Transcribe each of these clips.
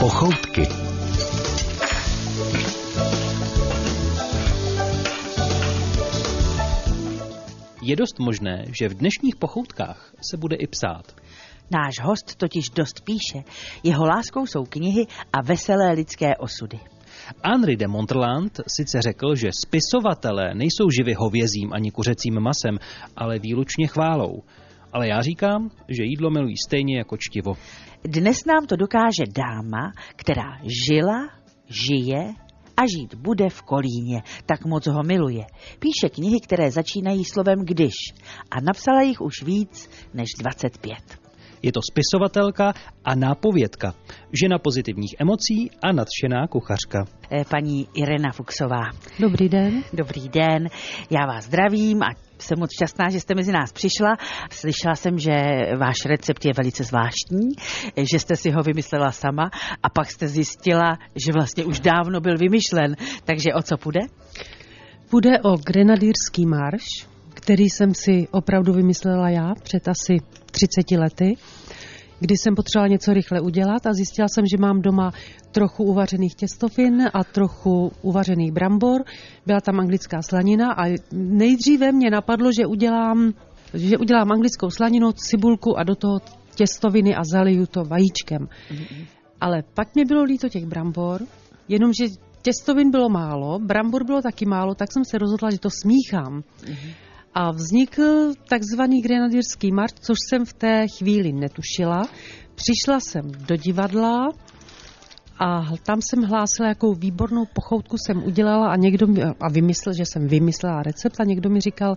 Pochoutky. Je dost možné, že v dnešních pochoutkách se bude i psát. Náš host totiž dost píše. Jeho láskou jsou knihy a veselé lidské osudy. Henri de Montland sice řekl, že spisovatelé nejsou živy hovězím ani kuřecím masem, ale výlučně chválou. Ale já říkám, že jídlo milují stejně jako čtivo. Dnes nám to dokáže dáma, která žila, žije a žít bude v Kolíně. Tak moc ho miluje. Píše knihy, které začínají slovem když a napsala jich už víc než 25. Je to spisovatelka a nápovědka, žena pozitivních emocí a nadšená kuchařka. Eh, Paní Irena Fuxová. Dobrý den. Dobrý den, já vás zdravím a jsem moc šťastná, že jste mezi nás přišla. Slyšela jsem, že váš recept je velice zvláštní, že jste si ho vymyslela sama a pak jste zjistila, že vlastně už dávno byl vymyšlen. Takže o co půjde? Půjde o grenadýrský marš, který jsem si opravdu vymyslela já před asi 30 lety, kdy jsem potřebovala něco rychle udělat a zjistila jsem, že mám doma trochu uvařených těstovin a trochu uvařených brambor. Byla tam anglická slanina a nejdříve mě napadlo, že udělám, že udělám anglickou slaninu, cibulku a do toho těstoviny a zaliju to vajíčkem. Ale pak mě bylo líto těch brambor, jenomže těstovin bylo málo, brambor bylo taky málo, tak jsem se rozhodla, že to smíchám. A vznikl takzvaný grenadýrský marš, což jsem v té chvíli netušila. Přišla jsem do divadla a tam jsem hlásila, jakou výbornou pochoutku jsem udělala a někdo mi, a vymyslel, že jsem vymyslela recept a někdo mi říkal,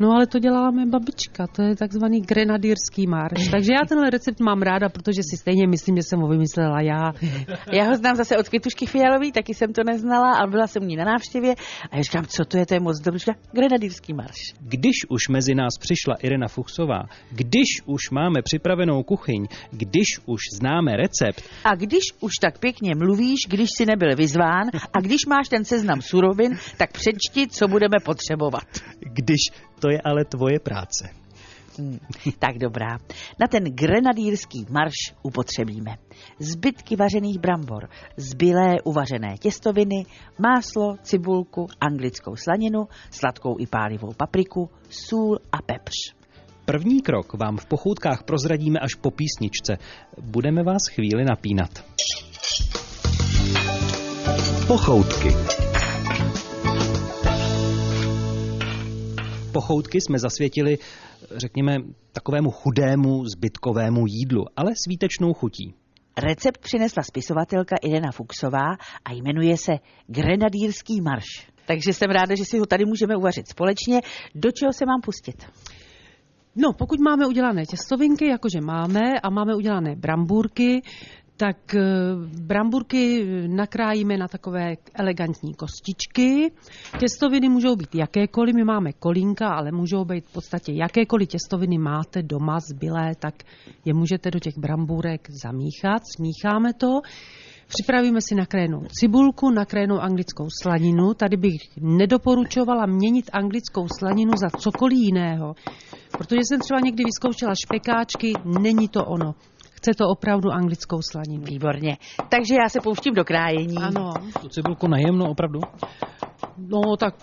no ale to dělala mé babička, to je takzvaný grenadýrský marš. Takže já tenhle recept mám ráda, protože si stejně myslím, že jsem ho vymyslela já. Já ho znám zase od Květušky Fialový, taky jsem to neznala, ale byla jsem u ní na návštěvě a já říkám, co to je, to je moc dobrý. Říká, Grenadýrský marš. Když už mezi nás přišla Irena Fuchsová, když už máme připravenou kuchyň, když už známe recept, A když už tak pěkně mluvíš, když si nebyl vyzván a když máš ten seznam surovin, tak přečti, co budeme potřebovat. když to je ale tvoje práce. Hmm, tak dobrá. Na ten grenadýrský marš upotřebíme zbytky vařených brambor, zbylé uvařené těstoviny, máslo, cibulku, anglickou slaninu, sladkou i pálivou papriku, sůl a pepř. První krok vám v pochoutkách prozradíme až po písničce. Budeme vás chvíli napínat. Pochoutky. Pochoutky jsme zasvětili, řekněme, takovému chudému, zbytkovému jídlu, ale s výtečnou chutí. Recept přinesla spisovatelka Irena Fuxová a jmenuje se Grenadýrský marš. Takže jsem ráda, že si ho tady můžeme uvařit společně. Do čeho se mám pustit? No, pokud máme udělané těstovinky, jakože máme, a máme udělané brambůrky, tak eh, brambůrky nakrájíme na takové elegantní kostičky. Těstoviny můžou být jakékoliv, my máme kolínka, ale můžou být v podstatě jakékoliv těstoviny máte doma zbylé, tak je můžete do těch brambůrek zamíchat, smícháme to. Připravíme si nakrájenou cibulku, nakrájenou anglickou slaninu. Tady bych nedoporučovala měnit anglickou slaninu za cokoliv jiného, protože jsem třeba někdy vyzkoušela špekáčky, není to ono. Chce to opravdu anglickou slaninu. Výborně. Takže já se pouštím do krájení. Ano. Tu cibulku najemno opravdu? No tak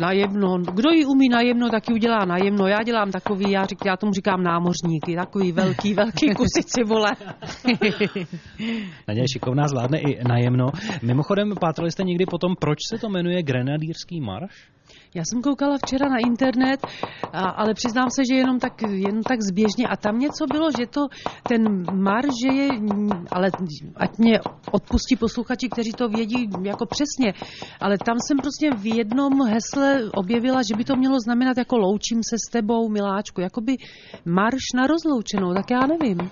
najemno. Kdo ji umí najemno, tak ji udělá najemno. Já dělám takový, já, řík, já tomu říkám námořníky, takový velký, velký kusy cibule. Naděje šikovná zvládne i najemno. Mimochodem, pátrali jste někdy potom, proč se to jmenuje Grenadýrský marš? Já jsem koukala včera na internet, a, ale přiznám se, že jenom tak, jenom tak zběžně. A tam něco bylo, že to ten marš, že je, ale ať mě odpustí posluchači, kteří to vědí jako přesně, ale tam jsem prostě v jednom hesle objevila, že by to mělo znamenat jako loučím se s tebou, miláčku, jakoby marš na rozloučenou, tak já nevím.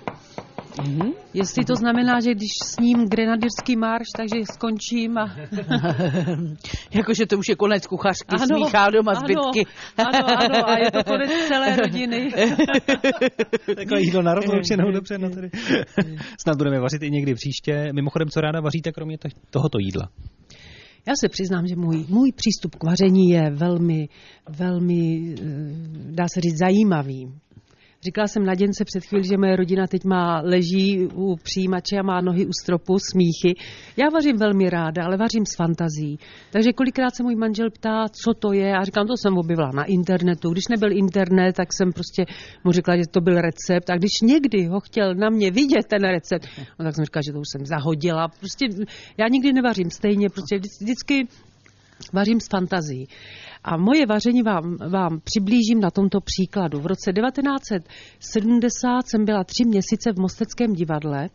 Mhm. Jestli to znamená, že když s ním grenadýrský marš, takže skončím a... Jakože to už je konec kuchařky, smíchá doma zbytky. Ano, ano, a je to konec celé rodiny. Takové jídlo na rozloučenou, dobře, no tady. Snad budeme vařit i někdy příště. Mimochodem, co ráda vaříte, kromě to- tohoto jídla? Já se přiznám, že můj, můj přístup k vaření je velmi, velmi, eh, dá se říct, zajímavý. Říkala jsem Naděnce před chvíli, že moje rodina teď má leží u přijímače a má nohy u stropu, smíchy. Já vařím velmi ráda, ale vařím s fantazí. Takže kolikrát se můj manžel ptá, co to je, a říkám, to jsem objevila na internetu. Když nebyl internet, tak jsem prostě mu řekla, že to byl recept. A když někdy ho chtěl na mě vidět, ten recept, no tak jsem říkala, že to už jsem zahodila. Prostě já nikdy nevařím stejně, prostě vždycky vařím s fantazí. A moje vaření vám, vám přiblížím na tomto příkladu. V roce 1970 jsem byla tři měsíce v Mosteckém divadle.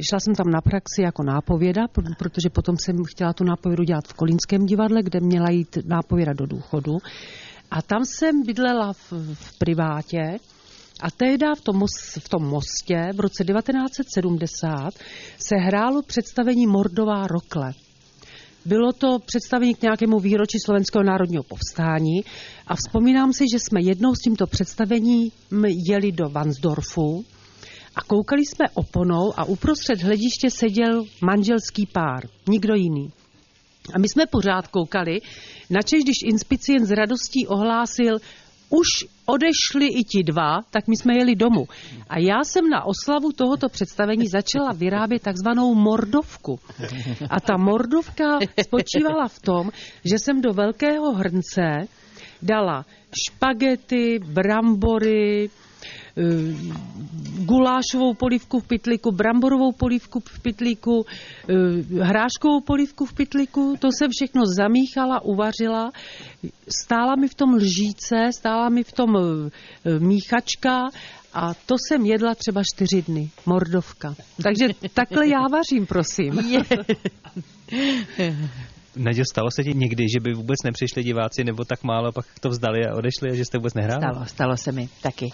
Šla jsem tam na praxi jako nápověda, protože potom jsem chtěla tu nápovědu dělat v Kolínském divadle, kde měla jít nápověda do důchodu. A tam jsem bydlela v, v privátě a tehdy v v tom mostě v roce 1970 se hrálo představení Mordová rokle. Bylo to představení k nějakému výročí Slovenského národního povstání a vzpomínám si, že jsme jednou s tímto představením jeli do Vansdorfu a koukali jsme oponou a uprostřed hlediště seděl manželský pár, nikdo jiný. A my jsme pořád koukali, načež když inspicient z radostí ohlásil, už odešli i ti dva, tak my jsme jeli domů. A já jsem na oslavu tohoto představení začala vyrábět takzvanou mordovku. A ta mordovka spočívala v tom, že jsem do velkého hrnce dala špagety, brambory, gulášovou polivku v pytlíku, bramborovou polivku v pytlíku, eh, hráškovou polivku v pytlíku. To jsem všechno zamíchala, uvařila. Stála mi v tom lžíce, stála mi v tom eh, míchačka a to jsem jedla třeba čtyři dny. Mordovka. Takže takhle já vařím, prosím. Naděl, stalo se ti někdy, že by vůbec nepřišli diváci nebo tak málo, pak to vzdali a odešli a že jste vůbec nehráli? Stalo, stalo se mi taky.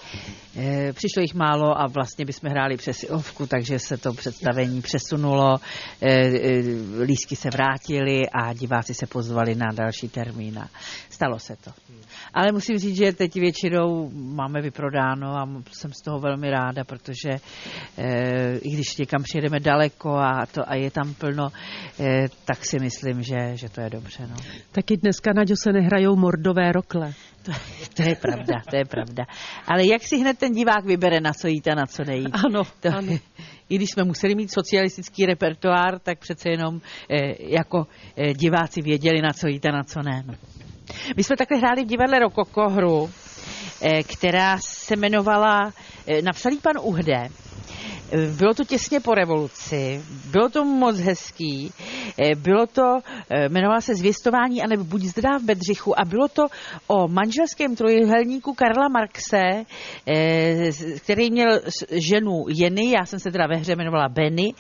E, přišlo jich málo a vlastně bychom hráli přes ovku, takže se to představení přesunulo, e, e, lísky se vrátily a diváci se pozvali na další termín a stalo se to. Ale musím říct, že teď většinou máme vyprodáno a jsem z toho velmi ráda, protože e, i když někam přijedeme daleko a, to, a je tam plno, e, tak si myslím, že, že to je dobře. No. Taky dneska, Naďo, se nehrajou mordové rokle. To, to je pravda, to je pravda. Ale jak si hned ten divák vybere, na co jít a na co nejít? Ano, to, ano. I když jsme museli mít socialistický repertoár, tak přece jenom e, jako e, diváci věděli, na co jít a na co ne. No. My jsme takhle hráli v divadle Rokoko hru, eh, která se jmenovala eh, Napsalý pan Uhde. Bylo to těsně po revoluci, bylo to moc hezký, eh, bylo to, eh, jmenovalo se Zvěstování a nebo Buď v Bedřichu a bylo to o manželském trojuhelníku Karla Marxe, eh, který měl ženu Jeny, já jsem se teda ve hře jmenovala Benny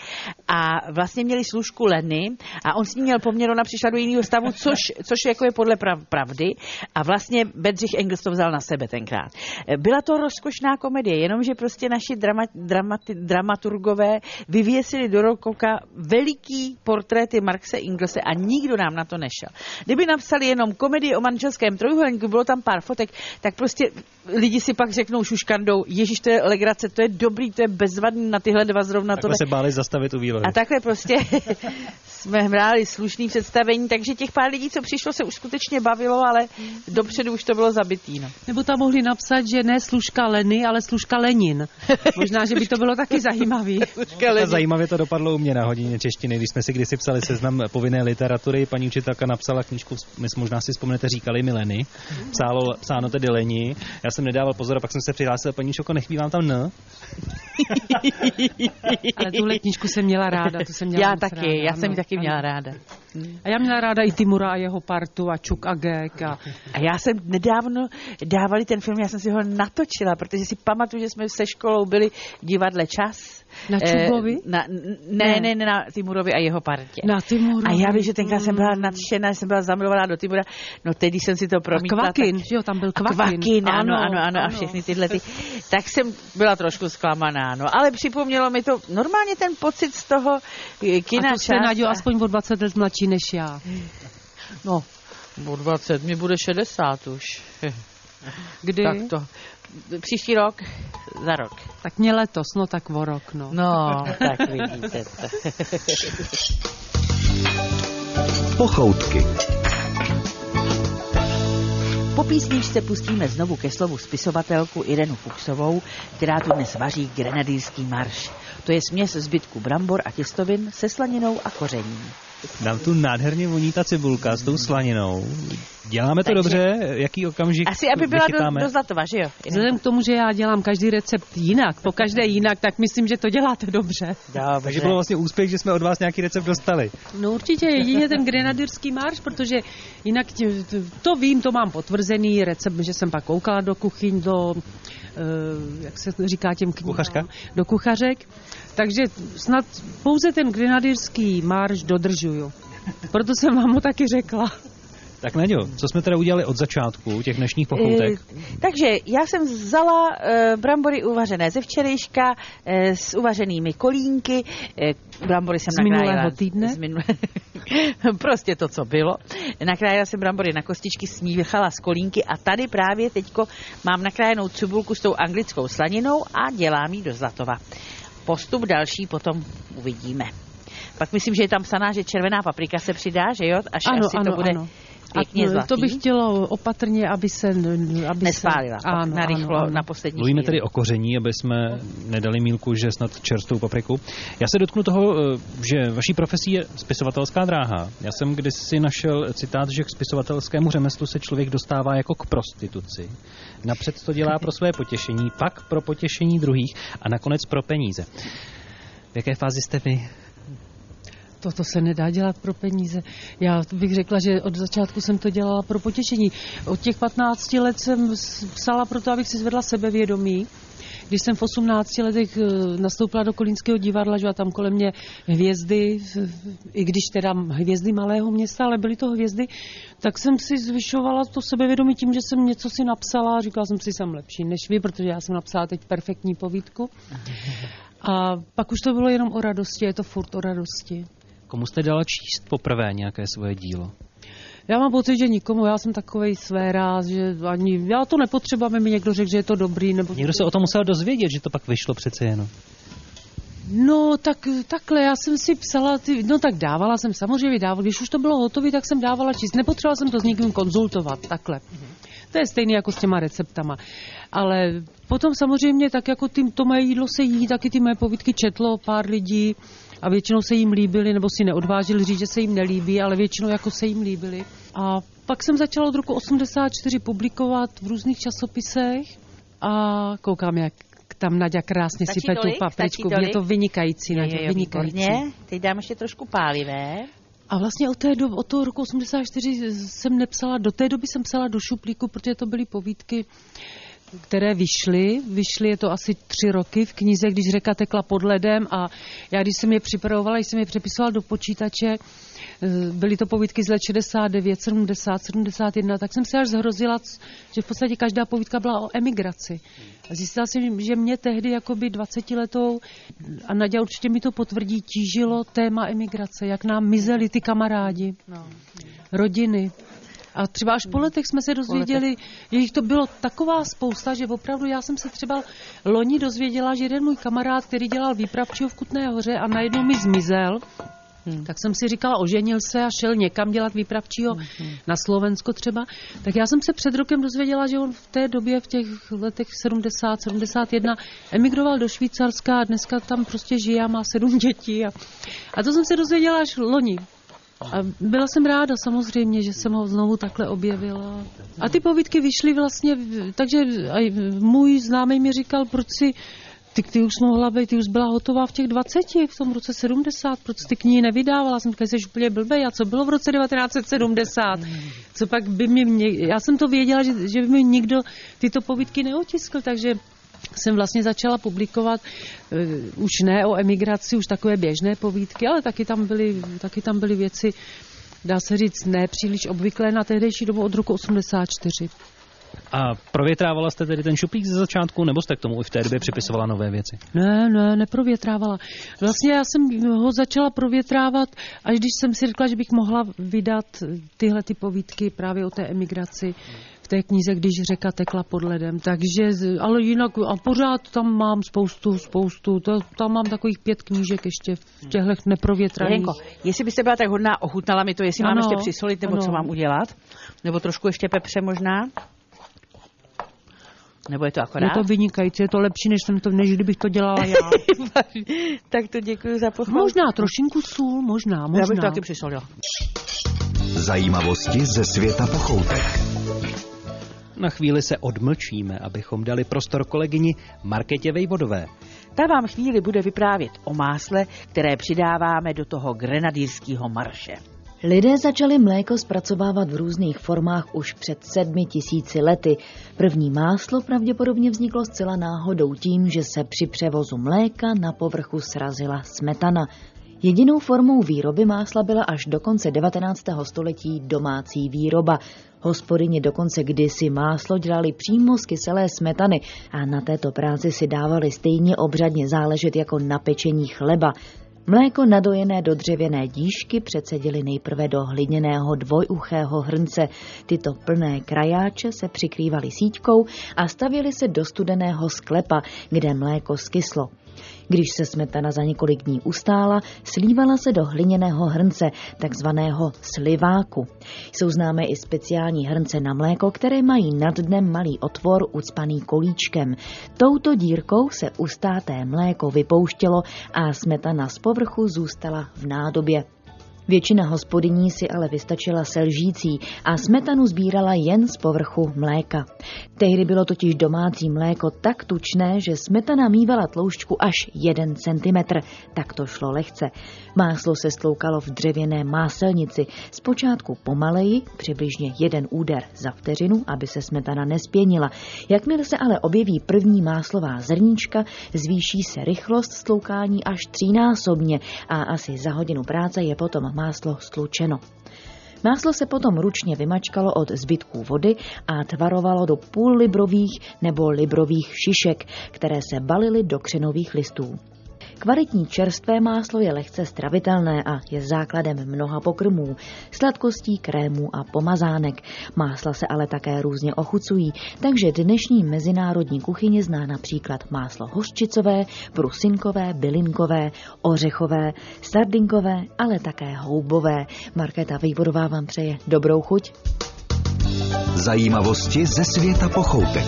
a vlastně měli služku Leny a on s ní měl poměr, ona přišla do jiného stavu, což, což jako je podle pravdy a vlastně Bedřich Engels to vzal na sebe tenkrát. Byla to rozkošná komedie, jenomže prostě naši drama, dramati, dramaturgové vyvěsili do rokoka veliký portréty Marxe Inglese a nikdo nám na to nešel. Kdyby napsali jenom komedii o manželském trojuhelníku, bylo tam pár fotek, tak prostě lidi si pak řeknou šuškandou, ježíš, to je legrace, to je dobrý, to je bezvadný na tyhle dva zrovna to. se báli zastavit u výlohy. A takhle prostě jsme hráli slušný představení, takže těch pár lidí, co přišlo, se už skutečně bavilo, ale dopředu už to bylo zabitý. No. Nebo tam mohli napsat, že ne služka Leny, ale služka Lenin. Možná, že by to bylo taky zajímavý. No, zajímavě to dopadlo u mě na hodině češtiny, když jsme si kdysi psali seznam povinné literatury, paní učitelka napsala knížku, my možná si vzpomenete, říkali mi Leny, psálo, psáno tedy Leni, já jsem nedával pozor a pak jsem se přihlásil, paní Šoko, nechybí vám tam N? Ale tuhle knížku jsem měla ráda, to jsem měla Já taky, ráda, já jsem ji taky ano. měla ráda. A já měla ráda i Timura a jeho partu a Čuk a Gek. A... a já jsem nedávno dávali ten film, já jsem si ho natočila, protože si pamatuju, že jsme se školou byli v divadle Čas na Čubovi? Eh, na, ne, ne, ne, na Timurovi a jeho partě. Na Timurovi. A já vím, že tenkrát jsem byla nadšená, jsem byla zamilovaná do Timura. No teď, když jsem si to promítla. A Kvakin, tak, jo, tam byl Kvakin. Kvakin, ano, ano, ano, ano, a všechny tyhle ty. Tak jsem byla trošku zklamaná, no. Ale připomnělo mi to normálně ten pocit z toho eh, kina A to jste, aspoň o 20 let mladší než já. No, o 20, mi bude 60 už. Kdy? Tak to, příští rok, za rok. Tak mě letos, no tak o rok, no. No, tak vidíte to. Pochoutky. Po písničce pustíme znovu ke slovu spisovatelku Irenu Fuchsovou, která tu dnes vaří grenadýrský marš. To je směs zbytku brambor a těstovin se slaninou a kořením. Nám tu nádherně voní ta cibulka s tou slaninou. Děláme to Takže- dobře? Jaký okamžik Asi, aby byla do, vychytáme? do Zlatova, že jo? Vzhledem k tomu, že já dělám každý recept jinak, po každé jinak, tak myslím, že to děláte dobře. Dobře. Takže bylo vlastně úspěch, že jsme od vás nějaký recept dostali. No určitě jedině ten grenadýrský marš, protože jinak tě, to vím, to mám potvrzený recept, že jsem pak koukala do kuchyň, do, eh, jak se říká těm knihám, Kuchařka? do kuchařek, takže snad pouze ten grenadýrský marš dodržuju. Proto jsem vám ho taky řekla. Tak Naďo, co jsme teda udělali od začátku těch dnešních pochoutek? Eh, takže já jsem vzala eh, brambory uvařené ze včerejška eh, s uvařenými kolínky. Eh, brambory jsem Z nakrájela. minulého týdne? Z minulé... prostě to, co bylo. Nakrájela jsem brambory na kostičky, smíchala z kolínky a tady právě teďko mám nakrájenou cibulku s tou anglickou slaninou a dělám ji do zlatova. Postup další potom uvidíme. Pak myslím, že je tam psaná, že červená paprika se přidá, že jo? Až Ano, asi ano, to bude ano. Pěkně a zlatý. to bych chtěla opatrně, aby se... Aby Nespálila, se, ano, na rychlo, ano, ano. na poslední Mluvíme chvíli. tedy o koření, aby jsme nedali mílku, že snad čerstvou papriku. Já se dotknu toho, eh, že vaší profesí je spisovatelská dráha. Já jsem kdysi našel citát, že k spisovatelskému řemeslu se člověk dostává jako k prostituci. Napřed to dělá pro své potěšení, pak pro potěšení druhých a nakonec pro peníze. V jaké fázi jste vy? Toto se nedá dělat pro peníze. Já bych řekla, že od začátku jsem to dělala pro potěšení. Od těch 15 let jsem psala proto, abych si zvedla sebevědomí. Když jsem v 18 letech eh, nastoupila do Kolínského divadla, že a tam kolem mě hvězdy, i když teda hvězdy malého města, ale byly to hvězdy, tak jsem si zvyšovala to sebevědomí tím, že jsem něco si napsala a říkala jsem si, jsem lepší než vy, protože já jsem napsala teď perfektní povídku. A pak už to bylo jenom o radosti, je to furt o radosti. Komu jste dala číst poprvé nějaké svoje dílo? Já mám pocit, že nikomu, já jsem takovej své ráz, že ani, já to nepotřebuji, aby mi někdo řekl, že je to dobrý, nebo... Někdo se o tom musel dozvědět, že to pak vyšlo přece jenom. No, tak takhle, já jsem si psala, ty, no tak dávala jsem, samozřejmě dávala, když už to bylo hotové, tak jsem dávala číst, nepotřebovala jsem to s někým konzultovat, takhle. To je stejné jako s těma receptama. Ale potom samozřejmě, tak jako tím, to moje jídlo se jí, taky ty moje povídky četlo pár lidí a většinou se jim líbily, nebo si neodvážili říct, že se jim nelíbí, ale většinou jako se jim líbily. A pak jsem začala od roku 84 publikovat v různých časopisech a koukám, jak tam Nadia krásně Stačí sype tu papričku. Je to vynikající, Jo, Nadia, jo, vynikající. výborně. Teď dám ještě trošku pálivé. A vlastně od, té doby, od toho roku 84 jsem nepsala, do té doby jsem psala do šuplíku, protože to byly povídky, které vyšly. Vyšly je to asi tři roky v knize, když řeka tekla pod ledem a já, když jsem je připravovala, když jsem je přepisovala do počítače, eh, byly to povídky z let 69, 70, 71, tak jsem se až zhrozila, že v podstatě každá povídka byla o emigraci. A zjistila jsem, že mě tehdy jakoby 20 letou, a Nadia určitě mi to potvrdí, tížilo téma emigrace, jak nám mizeli ty kamarádi, No. rodiny. A třeba až po letech jsme se dozvěděli, že jich to bylo taková spousta, že opravdu já jsem se třeba loni dozvěděla, že jeden můj kamarád, který dělal výpravčího v Kutné hoře a najednou mi zmizel, Hmm. tak jsem si říkala, oženil se a šel někam dělat výpravčího na Slovensko třeba. Tak já jsem se před rokem dozvěděla, že on v té době, v těch letech 70, 71, emigroval do Švýcarska a dneska tam prostě žije a má sedm dětí. A, a to jsem se dozvěděla až loni. A byla jsem ráda samozřejmě, že jsem ho znovu takhle objevila. A ty povídky vyšly vlastně, takže můj známý mi říkal, proč si ty, ty už mohla být, ty už byla hotová v těch 20, v tom roce 70, proč ty knihy nevydávala? Jsem říkala, že jsi úplně blbej, a co bylo v roce 1970? Co pak by mi, já jsem to věděla, že, že by mi nikdo tyto povídky neotiskl, takže jsem vlastně začala publikovat uh, už ne o emigraci, už takové běžné povídky, ale taky tam byly, taky tam byly věci, dá se říct, ne příliš obvyklé na tehdejší dobu od roku 84. A provětrávala jste tedy ten šuplík ze začátku, nebo jste k tomu i v té době připisovala nové věci? Ne, ne, neprovětrávala. Vlastně já jsem ho začala provětrávat, až když jsem si řekla, že bych mohla vydat tyhle ty povídky právě o té emigraci té knize, když řeka tekla pod ledem. Takže, ale jinak a pořád tam mám spoustu, spoustu, to, tam mám takových pět knížek ještě v těchto neprovětraných. Jelenko, jestli byste byla tak hodná, ochutnala mi to, jestli mám Ano, ještě přisolit, nebo ano. co mám udělat. Nebo trošku ještě pepře možná? Nebo je to akorát? Je to vynikající, je to lepší, než, jsem to, než kdybych to dělala já. tak to děkuji za pochvalu. Možná trošinku sůl, možná, možná. Já bych to taky přisolila. Zajímavosti ze světa pochoutek. Na chvíli se odmlčíme, abychom dali prostor kolegyni Marketě Vejvodové. Ta vám chvíli bude vyprávět o másle, které přidáváme do toho grenadýrského marše. Lidé začali mléko zpracovávat v různých formách už před sedmi tisíci lety. První máslo pravděpodobně vzniklo zcela náhodou tím, že se při převozu mléka na povrchu srazila smetana. Jedinou formou výroby másla byla až do konce 19. století domácí výroba. Hospodyně dokonce kdysi máslo dělali přímo z kyselé smetany a na této práci si dávali stejně obřadně záležet jako na pečení chleba. Mléko nadojené do dřevěné díšky přecedili nejprve do hliněného dvojuchého hrnce. Tyto plné krajáče se přikrývaly síťkou a stavěly se do studeného sklepa, kde mléko skyslo. Když se smetana za několik dní ustála, slívala se do hliněného hrnce, takzvaného sliváku. Jsou známé i speciální hrnce na mléko, které mají nad dnem malý otvor ucpaný kolíčkem. Touto dírkou se ustáté mléko vypouštělo a smetana z povrchu zůstala v nádobě. Většina hospodyní si ale vystačila se lžící a smetanu sbírala jen z povrchu mléka. Tehdy bylo totiž domácí mléko tak tučné, že smetana mývala tloušťku až 1 cm. Tak to šlo lehce. Máslo se stloukalo v dřevěné máselnici. Zpočátku pomaleji, přibližně jeden úder za vteřinu, aby se smetana nespěnila. Jakmile se ale objeví první máslová zrníčka, zvýší se rychlost stloukání až třínásobně a asi za hodinu práce je potom máslo stlučeno. Máslo se potom ručně vymačkalo od zbytků vody a tvarovalo do půl librových nebo librových šišek, které se balily do křenových listů. Kvalitní čerstvé máslo je lehce stravitelné a je základem mnoha pokrmů, sladkostí, krémů a pomazánek. Másla se ale také různě ochucují, takže dnešní mezinárodní kuchyně zná například máslo hořčicové, prusinkové, bylinkové, ořechové, sardinkové, ale také houbové. Markéta Výborová vám přeje dobrou chuť. Zajímavosti ze světa pochoutek.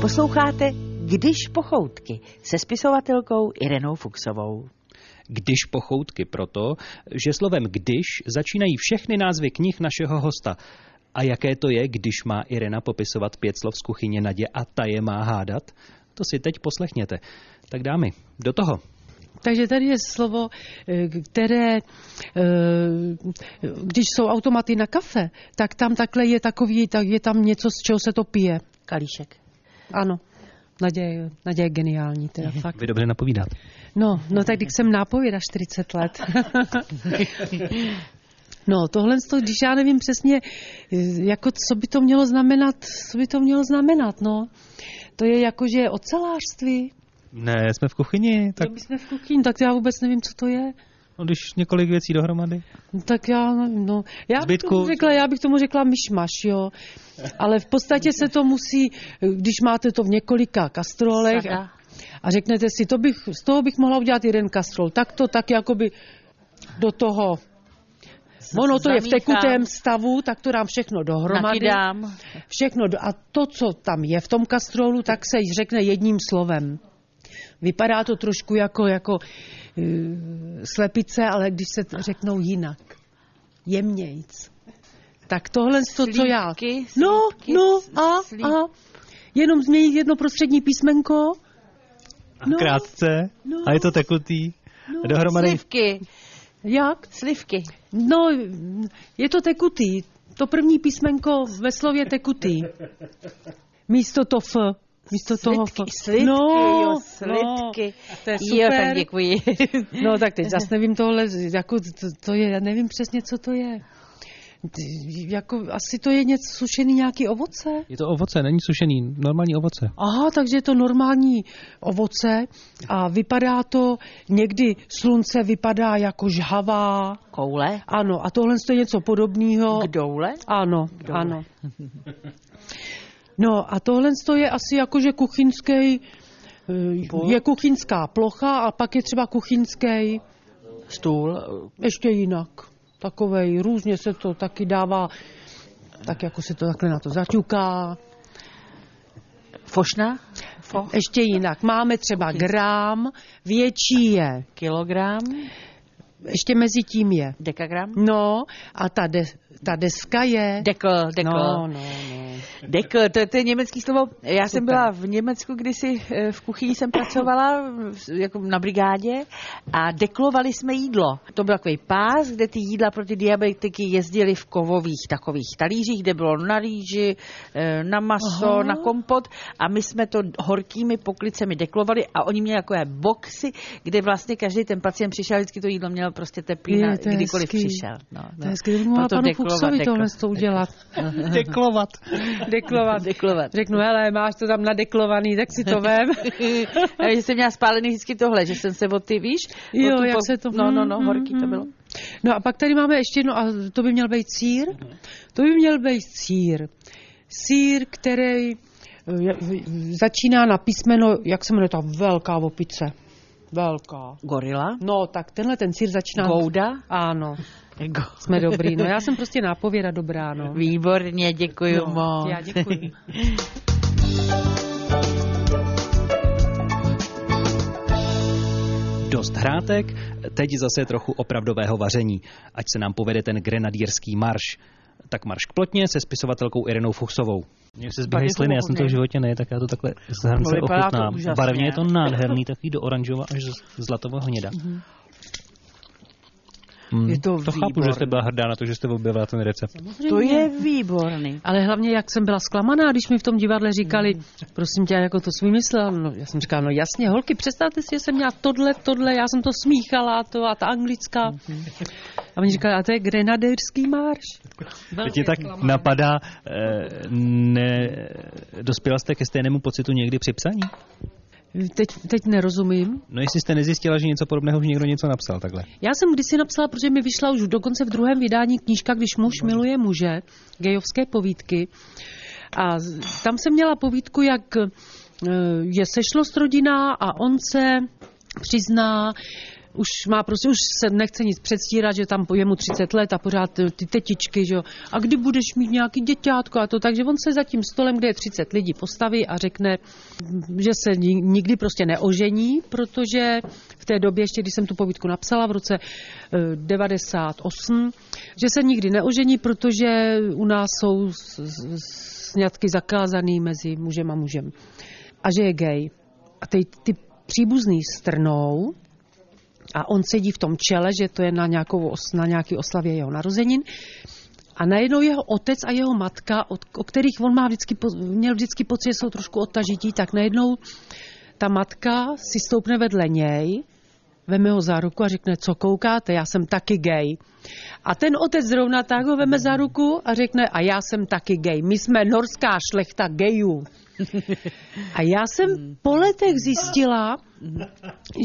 Posloucháte když pochoutky se spisovatelkou Irenou Fuxovou. Když pochoutky proto, že slovem když začínají všechny názvy knih našeho hosta. A jaké to je, když má Irena popisovat pět slov z kuchyně Nadě a ta je má hádat? To si teď poslechněte. Tak dámy, do toho. Takže tady je slovo, eh, které, eh, když jsou automaty na kafe, tak tam takhle je takový, tak je tam něco, z čeho se to pije. Kalíšek. Ano. Naděje, naděje geniální, teda fakt. Vy dobře napovídat. No, no tak když jsem nápověda 40 let. no, tohle, když já nevím přesně, jako co by to mělo znamenat, co by to mělo znamenat, no. To je jako, že ocelářství. Ne, jsme v kuchyni. Tak... my jsme v kuchyni, tak já vůbec nevím, co to je. No, když několik věcí dohromady. No, tak já no. Já bych, tomu řekla, já bych tomu řekla myšmaš, jo. Ale v podstatě se to musí, když máte to v několika kastrolech a, a řeknete si, to bych, z toho bych mohla udělat jeden kastrol. Tak to tak jakoby do toho Ono to je v tekutém stavu, tak to dám všechno dohromady. Nakydám. Všechno do, a to, co tam je v tom kastrolu, tak se řekne jedním slovem. Vypadá to trošku jako, jako uh, slepice, ale když se řeknou jinak. Jemnějc. Tak tohle to, co já... No, no, a, a. Jenom změnit jedno prostřední písmenko. No, krátce. No, a je to tekutý. No, dohromady... Slivky. Jak? Slivky. No, je to tekutý. To první písmenko ve slově tekutý. Místo to F. Místo slitky, toho... Slitky, no, jo, slitky. No, to je super. Jo, tak děkuji. No tak teď zase nevím tohle, jako to, to je, já nevím přesně, co to je. Jako, asi to je něco sušený nějaký ovoce? Je to ovoce, není sušený, normální ovoce. Aha, takže je to normální ovoce a vypadá to, někdy slunce vypadá jako žhavá. Koule? Ano, a tohle je něco podobného. K doule? Ano, K doule. ano. No a tohle je asi jakože kuchyňský, eh, je kuchyňská plocha a pak je třeba kuchyňský stůl. Ještě jinak. Takovej, různě se to taky dává tak jako si to takhle na to zaťuká. Fošna? Fo? Ještě jinak. Máme třeba grám, větší je. Kilogram? Ještě mezi tím je. Dekagram? No, a ta, de, ta deska je... Dekl, dekl. No, no, no. Dekl, to, to je německý slovo. Já jsem byla v Německu kdysi eh, v kuchyni jsem pracovala jako na brigádě a deklovali jsme jídlo. To byl takový pás, kde ty jídla pro ty diabetiky jezdili v kovových takových talířích, kde bylo na rýži, eh, na maso, Aha. na kompot a my jsme to horkými poklicemi deklovali a oni měli takové boxy, kde vlastně každý ten pacient přišel, vždycky to jídlo měl prostě teplý, Je, na, to kdykoliv hezký. přišel. No, To je hezky, kdybych mohla panu deklovat, Fuchsovi dekl. tohle to udělat. Deklovat. Deklovat. Deklovat. Řeknu, hele, máš to tam nadeklovaný, tak si to vem. Já že jsem měla spálený vždycky tohle, že jsem se od ty, víš? Jo, jak po- se to... No, no, no, Mm, horký mm, to mm. bylo. No a pak tady máme ještě jedno, a to by měl být sír. To by měl být sír. Sír, který eh, začíná na písmeno, jak se jmenuje ta velká opice. Velká. Gorila? No, tak tenhle ten sír začíná... Gouda? Ano, Go. jsme dobrý. No já jsem prostě nápověda dobrá, no. Výborně, děkuji No, moc. já děkuji. Dost hrátek, teď zase trochu opravdového vaření. Ať se nám povede ten grenadýrský marš. Tak marš k plotně se spisovatelkou Irenou Fuchsovou. Mně se zbíhají sliny, já jsem to v životě ne, tak já to takhle z hrnce vypadá to ochutnám. Barevně je to nádherný, takový do oranžova až zlatového hněda. Mm, Je to to chápu, že jste byla hrdá na to, že jste objevila ten recept. To je výborný. Ale hlavně, jak jsem byla zklamaná, když mi v tom divadle říkali, prosím tě, jako to jsi vymyslela. No, já jsem říkala, no jasně, holky, představte si, že jsem měla tohle, tohle, já jsem to smíchala, to a ta anglická. A oni říkali, a to je grenadérský marš. Teď je tak napadá, eh, ne, dospěla jste ke stejnému pocitu někdy při psaní? Teď, teď nerozumím. No jestli jste nezjistila, že něco podobného už někdo něco napsal takhle. Já jsem kdysi napsala, protože mi vyšla už dokonce v druhém vydání knížka, když muž miluje muže, gejovské povídky. A tam jsem měla povídku, jak eh, je sešlost rodina a on se přizná, už má prostě, už se nechce nic předstírat, že tam je mu 30 let a pořád eh, ty tetičky, že jo. A kdy budeš mít nějaký děťátko a to, takže on se za tím stolem, kde je 30 lidí, postaví a řekne, že se ni- nikdy prostě neožení, protože v té době, ještě když jsem tu povídku napsala v roce eh, 98, že se nikdy neožení, protože u nás jsou sňatky zakázaný mezi mužem a mužem. A že je gay. A teď ty příbuzný strnou a on sedí v tom čele, že to je na, nějakou, na nějaký oslavě jeho narozenin. A najednou jeho otec a jeho matka, od, o kterých on má vždycky, měl vždycky pocit, že jsou trošku odtažití, tak najednou ta matka si stoupne vedle něj, veme ho za ruku a řekne, co koukáte, já jsem taky gay. A ten otec zrovna tak ho veme za ruku a řekne, a já jsem taky gay. My jsme norská šlechta gayů. A já jsem po letech zjistila,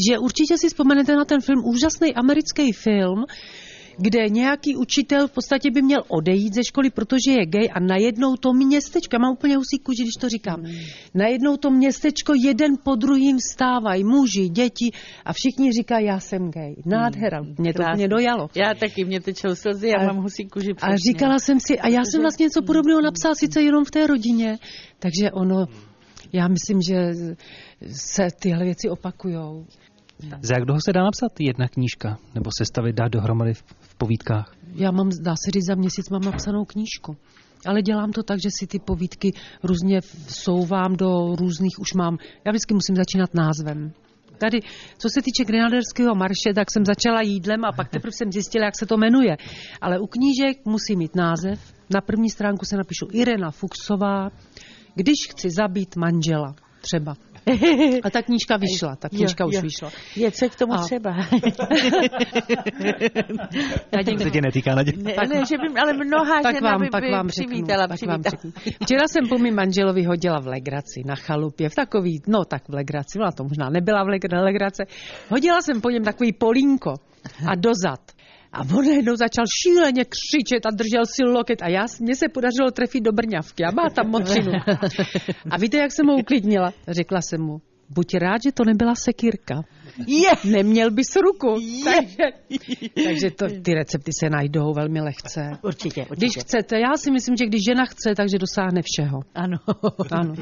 že určitě si vzpomenete na ten film, úžasný americký film, kde nějaký učitel v podstatě by měl odejít ze školy, protože je gay a najednou to městečko, já mám úplně husí kůži, když to říkám, najednou to městečko jeden po druhým vstávají, muži, děti a všichni říkají, já jsem gay. Nádhera, mě to mě dojalo. Já taky, mě tečou slzy, já A- mám husí kůži A přesně. říkala jsem si, a já jsem vlastně něco podobného napsala sice jenom v té rodině, takže ono, já myslím, že se tyhle věci opakujou. Za jak dlouho se dá napsat jedna knížka? Nebo sestavit dát dohromady v, v povídkách? Já mám, dá se říct, za měsíc mám napsanou knížku. Ale dělám to tak, že si ty povídky různě vsouvám do různých, už mám, já vždycky musím začínat názvem. Tady, co se týče grenaderského marše, tak jsem začala jídlem a pak teprve jsem zjistila, jak se to jmenuje. Ale u knížek musí mít název. Na první stránku se napíšu Irena Fuchsová, když chci zabít manžela, třeba. A ta knížka vyšla, ta knížka Jo, už jo. vyšla. Je co k tomu A- třeba? Já To se tě netýká ne, ne, že by, ale mnoha pak žena vám, by, pak by vám řeknu, přivítala, pak vám řeknu. Včera jsem po mým manželovi hodila v legraci na chalupě, v takový, no tak v legraci, ona to možná nebyla v leg- legrace. Hodila jsem po něm takový polínko a dozad. A on najednou začal šíleně křičet a držel si loket a já, mně se podařilo trefit do brňavky a má tam močinu. A víte, jak jsem ho uklidnila? Řekla jsem mu, buď rád, že to nebyla sekírka. Je! Neměl bys ruku. Takže, takže to, ty recepty se najdou velmi lehce. Určitě, Když určitě. chcete, já si myslím, že když žena chce, takže dosáhne všeho. Ano. Ano.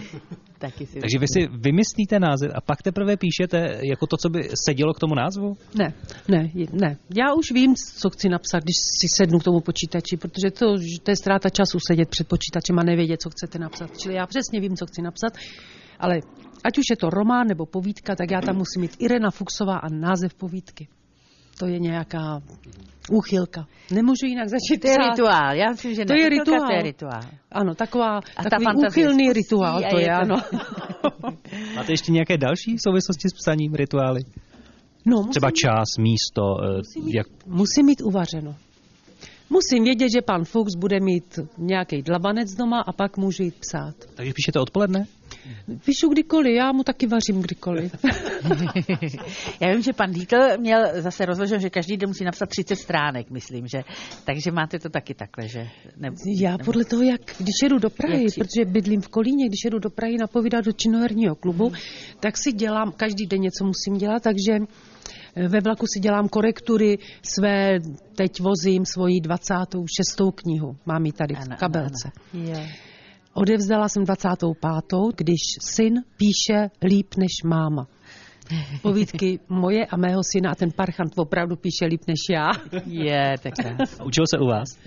Taky si Takže vy si vymyslíte název a pak teprve píšete jako to, co by sedělo k tomu názvu? Ne, ne, je- ne. Já už vím, co chci napsat, když si sednu k tomu počítači, protože to, to je ztráta času sedět před počítačem a nevědět, co chcete napsat. Čili já přesně vím, co chci napsat, ale ať už je to román nebo povídka, tak já tam musím mít Irena Fuxová a název povídky. To je nějaká úchylka. Nemůžu jinak začít To je psát. rituál, já myslím, že To ne. je rituál. To je rituál. Ano, taková, A ta takový fantazie úchylný rituál to je je, to- ano. Máte ještě nějaké další souvislosti s psaním rituály? No, musím, Třeba čas, místo, eh, jak musím mít uvařeno. Musím vědět, že pan Fuchs bude mít nějaký dlabanec doma a pak můžu jít psát. Takže píšete odpoledne? Píšu kdykoliv, já mu taky vařím kdykoliv. Já vím, že pan Dítl měl zase rozloženo, že každý den musí napsat 30 stránek, myslím, že. Takže máte to taky takhle, že? Ne, Já podle toho, jak když jedu do Prahy, Jak protože bydlím v Kolíně, když jedu do Prahy napovídat do činoherního klubu, tak si dělám, každý den něco musím dělat, takže eh, ve vlaku si dělám korektury své, teď vozím svoji 26. knihu, mám ji tady Ano, v kabelce. ano, ano. Je. Odevzdala jsem 25. když syn píše líp než máma. Povídky moje a mého syna a ten parchant opravdu píše líp než já. Je, tak. Učil se u vás?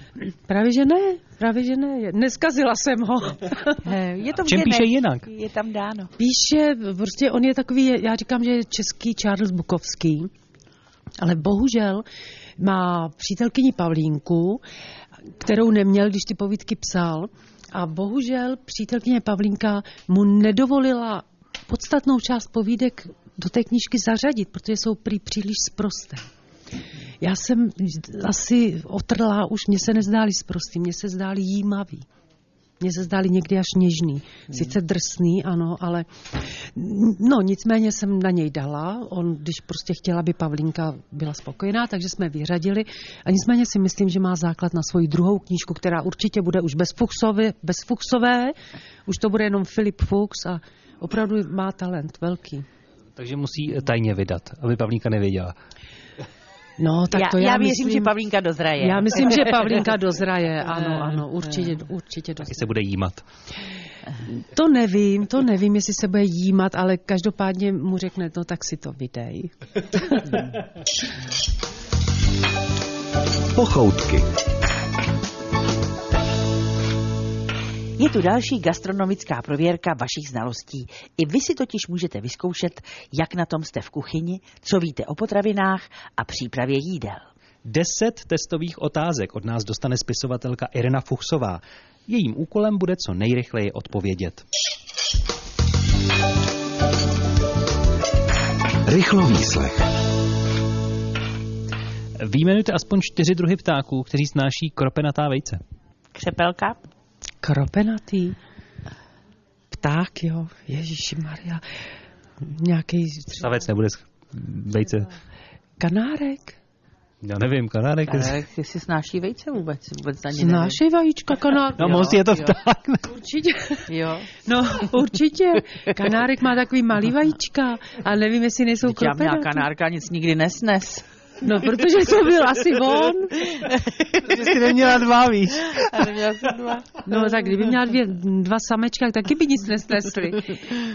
Právě že ne, právě že ne. Neskazila jsem ho. Je to v Čem píše jinak? Je tam dáno. Píše, prostě on je takový, já říkám, že je český Charles Bukovský, ale bohužel má přítelkyni Pavlínku, kterou neměl, když ty povídky psal. A bohužel přítelkyně Pavlínka mu nedovolila podstatnou část povídek do té knížky zařadit, protože jsou prý příliš sprosté. Já jsem asi otrlá, už mě se nezdáli sprostý, mně se zdáli jímavý. Mně se zdáli někdy až něžný. Sice drsný, ano, ale no nicméně jsem na něj dala. On, když prostě chtěla, aby Pavlínka byla spokojená, takže jsme vyřadili. A nicméně si myslím, že má základ na svoji druhou knížku, která určitě bude už bez, Fuchsové, bez Fuchsové. Už to bude jenom Filip Fuchs a opravdu má talent velký. Takže musí tajně vydat, aby Pavlíka nevěděla. No, tak já, to já, já věřím, myslím, že Pavlínka dozraje. Já myslím, že Pavlínka dozraje, ano, ano, určitě, určitě Taky dozraje. se bude jímat. To nevím, to nevím, jestli se bude jímat, ale každopádně mu řekne, no tak si to vydej. Pochoutky. Je tu další gastronomická prověrka vašich znalostí. I vy si totiž můžete vyzkoušet, jak na tom jste v kuchyni, co víte o potravinách a přípravě jídel. Deset testových otázek od nás dostane spisovatelka Irena Fuchsová. Jejím úkolem bude co nejrychleji odpovědět. Rychlovýslech. Výjmenujte aspoň čtyři druhy ptáků, kteří snáší kropenatá vejce. Křepelka? Kropenatý. Pták, jo, Ježíši Maria. Nějaký Savec nebude sch- vejce. kanárek. Já nevím, kanárek. Ale jestli snáší vejce vůbec? Vůbec ani nevím. Znášej vajíčka kanárek. No, moc je to pták. Určitě. Jo. No, určitě. Kanárek má takový malý vajíčka, a nevím, jestli nejsou Vždyť já měla kropenatý. kanárka nic nikdy nesnes. No, protože to byl asi on. Jsi neměla dva, víš. A neměla jsem dva. No, tak kdyby měla dvě, dva samečka, tak taky by nic nesnesli.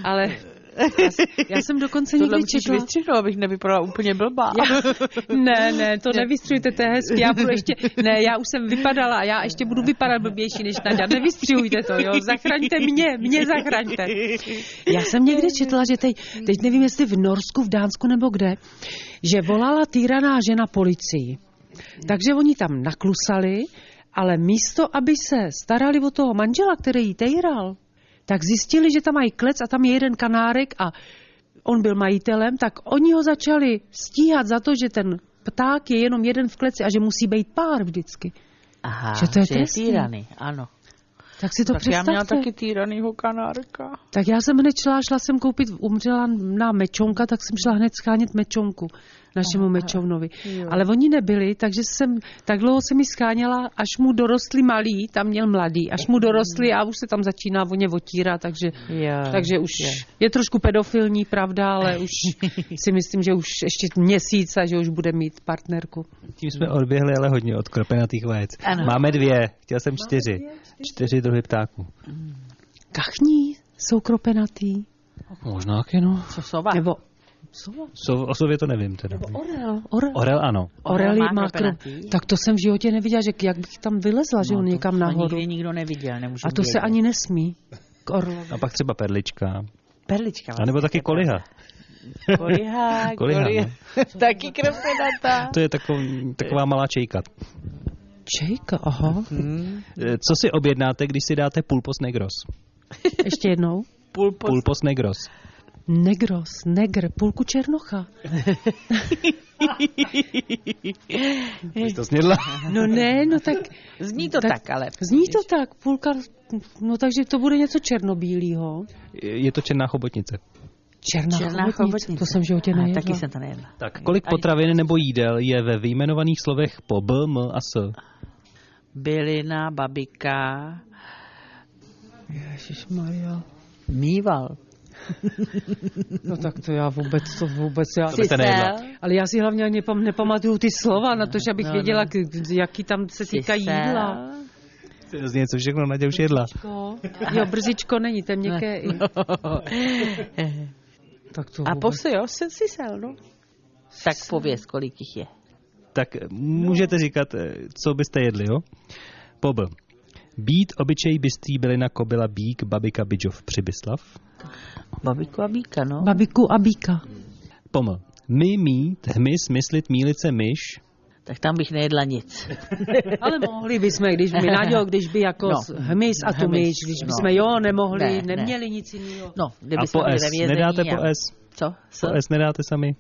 Ale já, já jsem dokonce někdy četla... vystřihnout, abych nevypadala úplně blbá. Já, ne, ne, to nevystřihujte, to je hezky. Já budu ještě, ne, já už jsem vypadala a já ještě budu vypadat blbější než Nadia. Nevystřihujte to, jo, zachraňte mě, mě zachraňte. Já jsem někde četla, že teď, teď nevím, jestli v Norsku, v Dánsku nebo kde, že volala týraná žena policii. Takže oni tam naklusali, ale místo, aby se starali o toho manžela, který jí tejral, tak zjistili, že tam mají klec a tam je jeden kanárek a on byl majitelem, tak oni ho začali stíhat za to, že ten pták je jenom jeden v kleci a že musí být pár vždycky. Aha, Že to je že je týraný, ano. Tak si to tak já představte. měla taky týranýho kanárka. Tak já jsem hned šla, šla jsem koupit, umřela na mečonka, tak jsem šla hned schánět mečonku. Našemu Mečovnovi. Ale oni nebyli, takže jsem tak dlouho se mi skáněla, až mu dorostli malí, tam měl mladý, až mu dorostli a už se tam začíná o ně takže, takže už je trošku pedofilní, pravda, ale už si myslím, že už ještě měsíc a že už bude mít partnerku. Tím jsme odběhli ale hodně od kropenatých vajec. Ano. Máme dvě, chtěl jsem čtyři. Čtyři druhy ptáků. Kachní jsou kropenatý. Možná taky, no. Co sova? Nebo sova? So, o sobě to nevím teda. Orel. Orel. Orel ano. Orel má má kro... kropenatý? Tak to jsem v životě neviděla, že jak bych tam vylezla, že on někam nahoru. nikdy nikdo neviděl, nemůžu A to se vědět. ani nesmí. K orlovi. A pak třeba perlička. Perlička. A nebo taky koliha. Koliha, Koliha, koliha. taky kropenata. To je taková, taková malá čejka. Čejka, aha. E, Co si objednáte, když si dáte pulpos negros? Ještě jednou. Pulpos. Pulpos negros. Negros, negr, půlku černocha. Jsi to snědla? No ne, no tak Zní to Tak- tak, ale... zní to tak, půlka, no takže to bude něco černobílýho. Je to černá chobotnice. Černá, Černá chobotnice. chobotnice. To jsem v životě nejedla. taky jsem to nejedla. Tak, kolik potravin nebo jídel je ve vyjmenovaných slovech po B, M a S? Bylina, babika, Ježišmarja. mýval. No tak to já vůbec, to vůbec já... To byste nejedla. Ale já si hlavně ani nepam, nepamatuju ty slova, na to, že abych No, věděla, no. jaký tam se týká jídla. Z něco všechno Nadě už jedla. Brzičko. Jo, brzičko není, to je měkké. i. Tak to A vůbec. posy, jo, jsem si sel, no. Tak pověz, kolik jich je. Tak můžete říkat, eh, co byste jedli, jo? Po B. Být, obyčej, bystý, bylina, kobila, bík, babika, bidžov, přibyslav. Babiku a bíka, no. Babiku a býka. Po M. My, mít, hmyz, myslit, mílice, myš. Tak tam bych nejedla nic. Ale mohli bychom, když by, Naďo, když by jako No. no. hmyz a tu Hmyz, myš, když no. bychom jo nemohli, Ne, ne, ne. neměli nic jiného. No, A kdyby po jsme byli S. Nedáte a- po S? Co? Po S nedáte sami?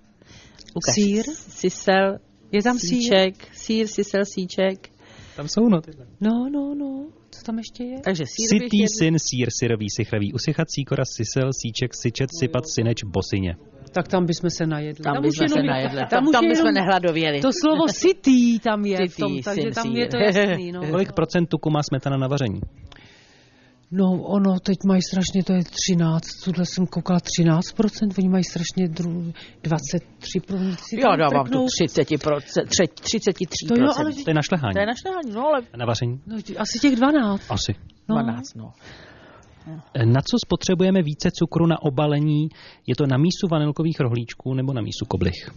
Ukaž. Sýr? Sisel, Je tam síček, sír, sisel, síček. Tam jsou no tyhle. No, no, no. Co tam ještě je? Takže Sytý jedl. syn, sír, syrový, sychravý, usychat, síkora, sysel, síček, syčet, sypat, syneč, bosyně. Tak tam bychom se najedli. Tam už bychom se jenom- najedli. Tam, Tam, tam jenom bychom nehladověli. To slovo sitý tam je v Sitý, tom, takže tam sír. je to jasný. No. Kolik procent tuku má smetana na vaření? No, ono teď mají strašně, to je 13, tuhle jsem koukala 13%, oni mají strašně dru, 23%. si Já dávám tu trknou. 30%, tři- 33%. To jo, ale To je na šlehání. To je na šlehání, no ale A na vaření? No, asi těch 12. Asi. No. 12, no. Na co spotřebujeme více cukru na obalení? Je to na mísu vanilkových rohlíčků nebo na mísu koblich?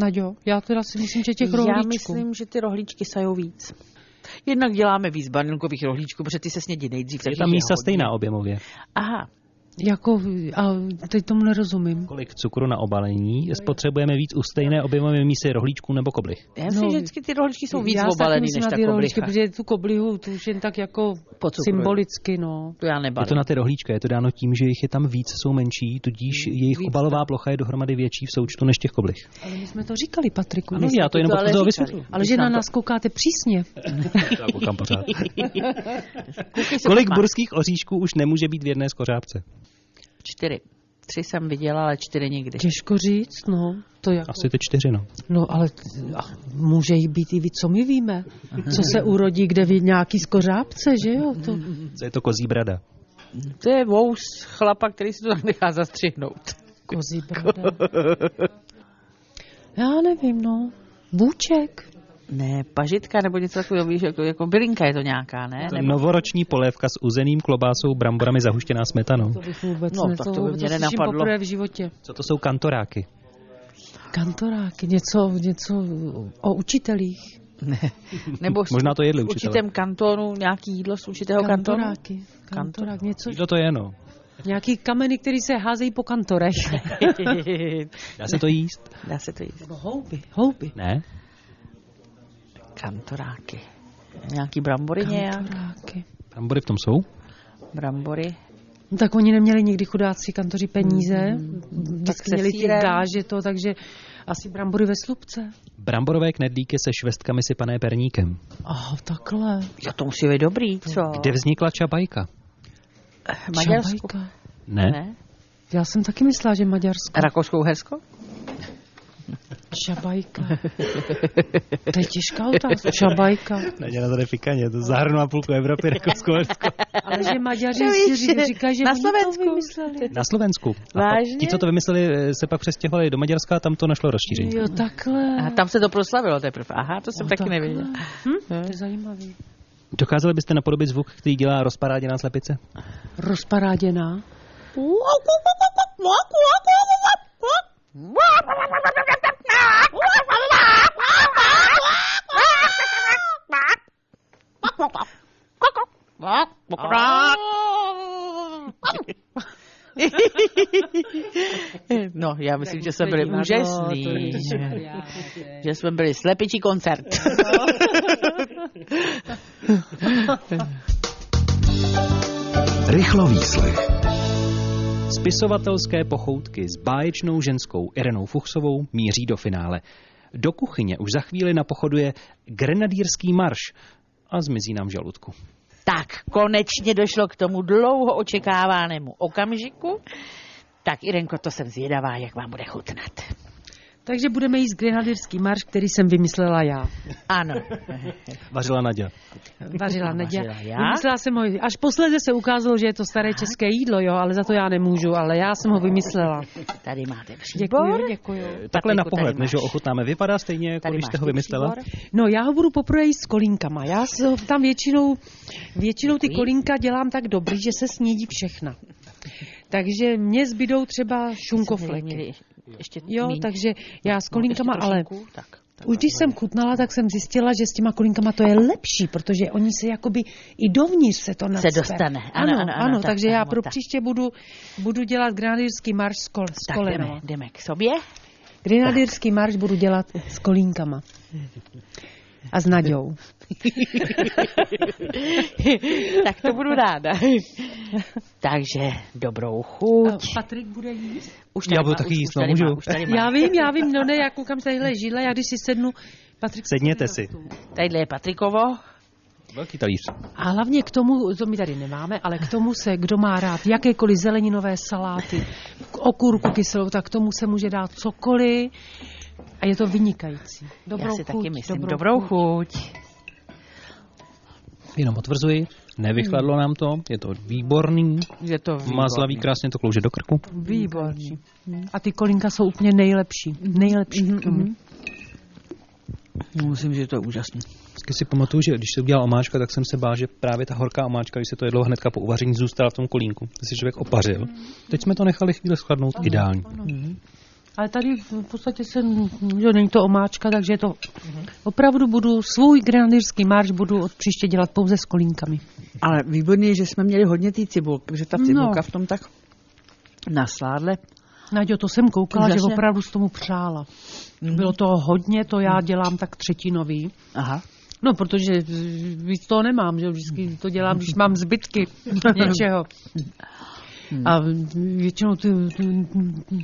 Naďo, já teda si myslím, že těch Já rohlíčků. myslím, že ty rohlíčky sajou víc. Jednak děláme víc banilkových rohlíčků, protože ty se snědí nejdřív. Je takže ta jich mísa stejná objemově. Aha, Jako, a teď tomu nerozumím. Kolik cukru na obalení spotřebujeme víc u stejné objemové mísy rohlíčků nebo koblich? já myslím, No, že vždycky ty rohlíčky jsou víc já obalený myslím než na ta ty rohlíčky, koblicha. protože tu koblihu tu už jen tak jako Pocukruju. symbolicky, no. To já Je nebalím. to na ty rohlíčka, je to dáno tím, že jich je tam víc, jsou menší, tudíž jejich Víc, obalová plocha je dohromady větší v součtu než těch koblich. Ale my jsme to říkali, Patriku. Ano, já to jenom to ale říkali. Ale že na nás koukáte přísně. Já koukám pořád. Kuky se Kolik burských oříšků už nemůže být v jedné skořápce? Čtyři. Tři jsem viděla, ale čtyři nikdy. Těžko říct, no. To jako, Asi ty čtyři, no. no ale a může jí být i víc, co my víme. Co se urodí, kde ví nějaký skořápce, že jo? To, Co je to kozí brada? To je vous chlapa, který si to tak nechá zastřihnout. kozí brada. Já nevím, no. Bůček. Ne, pažitka nebo něco takového, víš, jako, jako bylinka je to nějaká, ne? To Nebo, novoroční polévka s uzeným klobásou, bramborami zahuštěná smetanou. To bych vůbec No, ne, tak to, to by mě nenapadlo. poprvé v životě. Co to jsou kantoráky? Kantoráky, něco, něco o učitelích. ne, nebo s- Možná to jedli v učitelé. určitém kantonu, nějaký jídlo z určitého kantonu? Kantoráky. Kantorák, něco, Jídlo to je, no. nějaký kameny, který se házejí po kantorech. Dá se to jíst? Dá se to jíst. Nebo houby, houby. Ne? Kantoráky. Nějaký brambory nějak? Kantoráky. Brambory v tom jsou? Brambory. No, tak oni neměli nikdy chudáci kantoři peníze, vždycky Tak se měli ty gáže to, takže asi brambory ve slupce. Bramborové knedlíky se švestkami sypané perníkem. Oh, takhle. Jo, to musí být dobrý, co? Kde vznikla čabajka? Maďarsku? Čabajka. Ne? Ne? Já jsem taky myslela, že Maďarsko. Rakousko-Uhersko? Šabajka. To je těžká otázka. Šabajka. Naděja to fikaně, to zahrnula půlku Evropy, Rakousko, Ale že Maďaři si říkají, že na oni to Slovensku. vymysleli. Na Slovensku. A Vážně? Ti, co to vymysleli, eh, se pak přestěhovali do Maďarska a tam to našlo rozšíření. Jo, takhle. A tam se to proslavilo teprve. Aha, to jsem No, taky takhle. nevěděla. Hm? To je zajímavý. Dokázali byste napodobit zvuk, který dělá rozparáděná slepice? Rozparáděná. No, já myslím, že jsme byli úžasní. super, Že jsme byli slepičí koncert. Rychlo výslech. Spisovatelské pochoutky s báječnou ženskou Irenou Fuchsovou míří do finále. Do kuchyně už za chvíli napochoduje grenadýrský marš a zmizí nám žaludku. Tak, konečně došlo k tomu dlouho očekávanému okamžiku. Tak, Irenko, to jsem zvědavá, jak vám bude chutnat. Takže budeme jíst grenadýrský marš, který jsem vymyslela já. Ano. Vařila Naděja. Vařila já? Vymyslela jsem ho, až posledně se ukázalo, že je to staré české jídlo, jo, ale za to já nemůžu, ale já jsem ho vymyslela. Tady máte příbor. Děkuji, děkuji. Takhle na Patriku, pohled, než ho ochutnáme, vypadá stejně, jako když jste ho vymyslela. příbor. No já ho budu poprvé jíst s kolínkama. Já tam většinou, většinou ty kolínka dělám tak dobrý, že se snědí všechna. Takže mně zbydou třeba šunkofleky. Ještě Jo, míň. takže já s No, kolínkama, ještě ale tak, tak. už když jsem chutnala, tak jsem zjistila, že s těma kolínkama to je lepší, protože oni se jakoby i dovnitř se to nacpe. dostane. Ano, Ano, ano, ano, tak, takže já ano, pro tak. příště budu, budu dělat grenadýrský marš s, kol, s Tak kolenama. jdeme, jdeme k sobě. Grenadýrský marš budu dělat s kolínkama. A s Naďou. tak to budu ráda. Takže dobrou chuť. Patrik bude jíst? Už Já budu má- taky už- jíst, už no, tady můžu. má, má. Já vím, já vím, no ne, já koukám se tadyhle židle, já když si sednu, Patrik... Sedněte si. Tadyhle je Patrikovo. Velký talíř. A hlavně k tomu, to my tady nemáme, ale k tomu se, kdo má rád jakékoliv zeleninové saláty, okurku kyselou, tak k tomu se může dát cokoliv a je to vynikající. Dobrou Já si chuť, taky myslím. dobrou, Dobrou chuť. chuť. Jenom potvrzuji, nevychladlo nám to, je to výborný, Je to mazlavý, krásně to klouže do krku. Výborný. A ty kolínka jsou úplně nejlepší. Nejlepší. Mm-hmm. Musím, že to je úžasný. Vždycky si pamatuju, že když se udělal omáčka, tak jsem se bál, že právě ta horká omáčka, když se to jedlo hnedka po uvaření, zůstala v tom kolínku. To si člověk opařil. Teď jsme to nechali chvíli schladnout ideální. Ale tady v podstatě se, že není to omáčka, takže to opravdu budu, svůj grenadýrský marš budu od příště dělat pouze s kolínkami. Ale výborný, že jsme měli hodně té cibulky, že ta No. cibulka v tom tak nasládle. Naďo, to jsem koukala, že Úžasně. opravdu s tomu přála. Bylo toho hodně, to já dělám tak třetinový. Aha. No, protože víc toho nemám, že vždycky to dělám, když mám zbytky něčeho. A většinou ty, ty,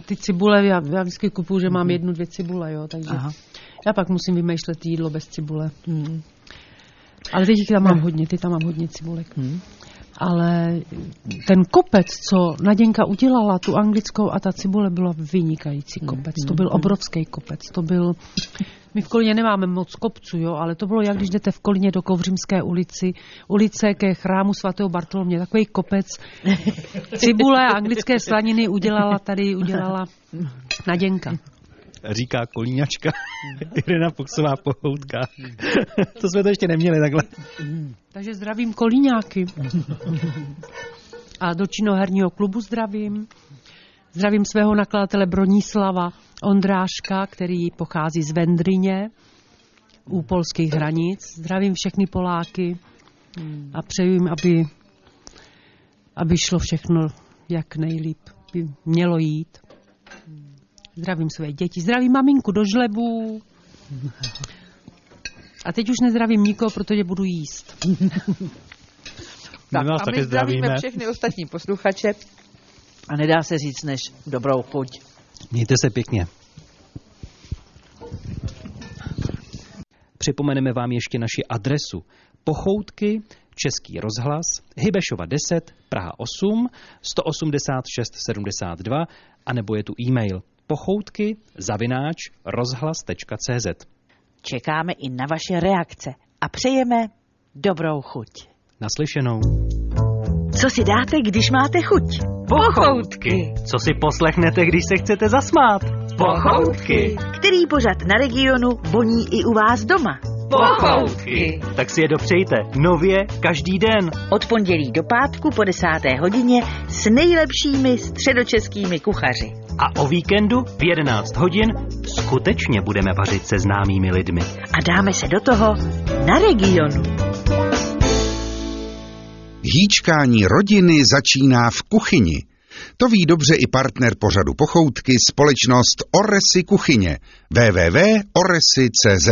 ty cibule, já, já vždycky kupuju, že mám jednu, dvě cibule, jo, takže Aha. já pak musím vymýšlet jídlo bez cibule. Ale teď jich tam mám hodně, ty tam mám hodně cibulek. Hmm. Ale ten kopec, co Naděnka udělala, tu anglickou a ta cibule byla vynikající kopec. To byl obrovský kopec. To byl... My v Kolíně nemáme moc kopců, jo, ale to bylo jak když jdete v Kolíně do Kovřímské ulici, ulice ke chrámu svatého Bartolomě, takový kopec. Cibule a anglické slaniny udělala tady, udělala Naděnka. Říká kolíňačka Irina Fuchsová pohoutka. to jsme to ještě neměli takhle. Takže zdravím kolíňáky. A do činoherního klubu zdravím. Zdravím svého nakladatele Broníslava Ondráška, který pochází z Vendryně u polských hranic. Zdravím všechny Poláky a přeju jim, aby, aby šlo všechno jak nejlíp by mělo jít. Zdravím své děti, zdravím maminku do žlebu. A teď už nezdravím nikoho, protože budu jíst. My vás a taky my zdravíme zdravíme. všechny ostatní posluchače. A nedá se říct než dobrou chuť. Mějte se pěkně. Připomeneme vám ještě naši adresu. Pochoutky, Český rozhlas, Hybešova 10, Praha 8, 186 72, anebo je tu e-mail pochoutky zavináč rozhlas.cz. Čekáme i na vaše reakce a přejeme dobrou chuť. Naslyšenou. Co si dáte, když máte chuť? Pochoutky. Co si poslechnete, když se chcete zasmát? Pochoutky. Který pořad na regionu voní i u vás doma? Pochoutky. Tak si je dopřejte nově každý den. Od pondělí do pátku po desáté hodině s nejlepšími středočeskými kuchaři. A o víkendu v 11 hodin skutečně budeme vařit se známými lidmi. A dáme se do toho na regionu. Hýčkání rodiny začíná v kuchyni. To ví dobře i partner pořadu Pochoutky, společnost Oresy Kuchyně. www.oresy.cz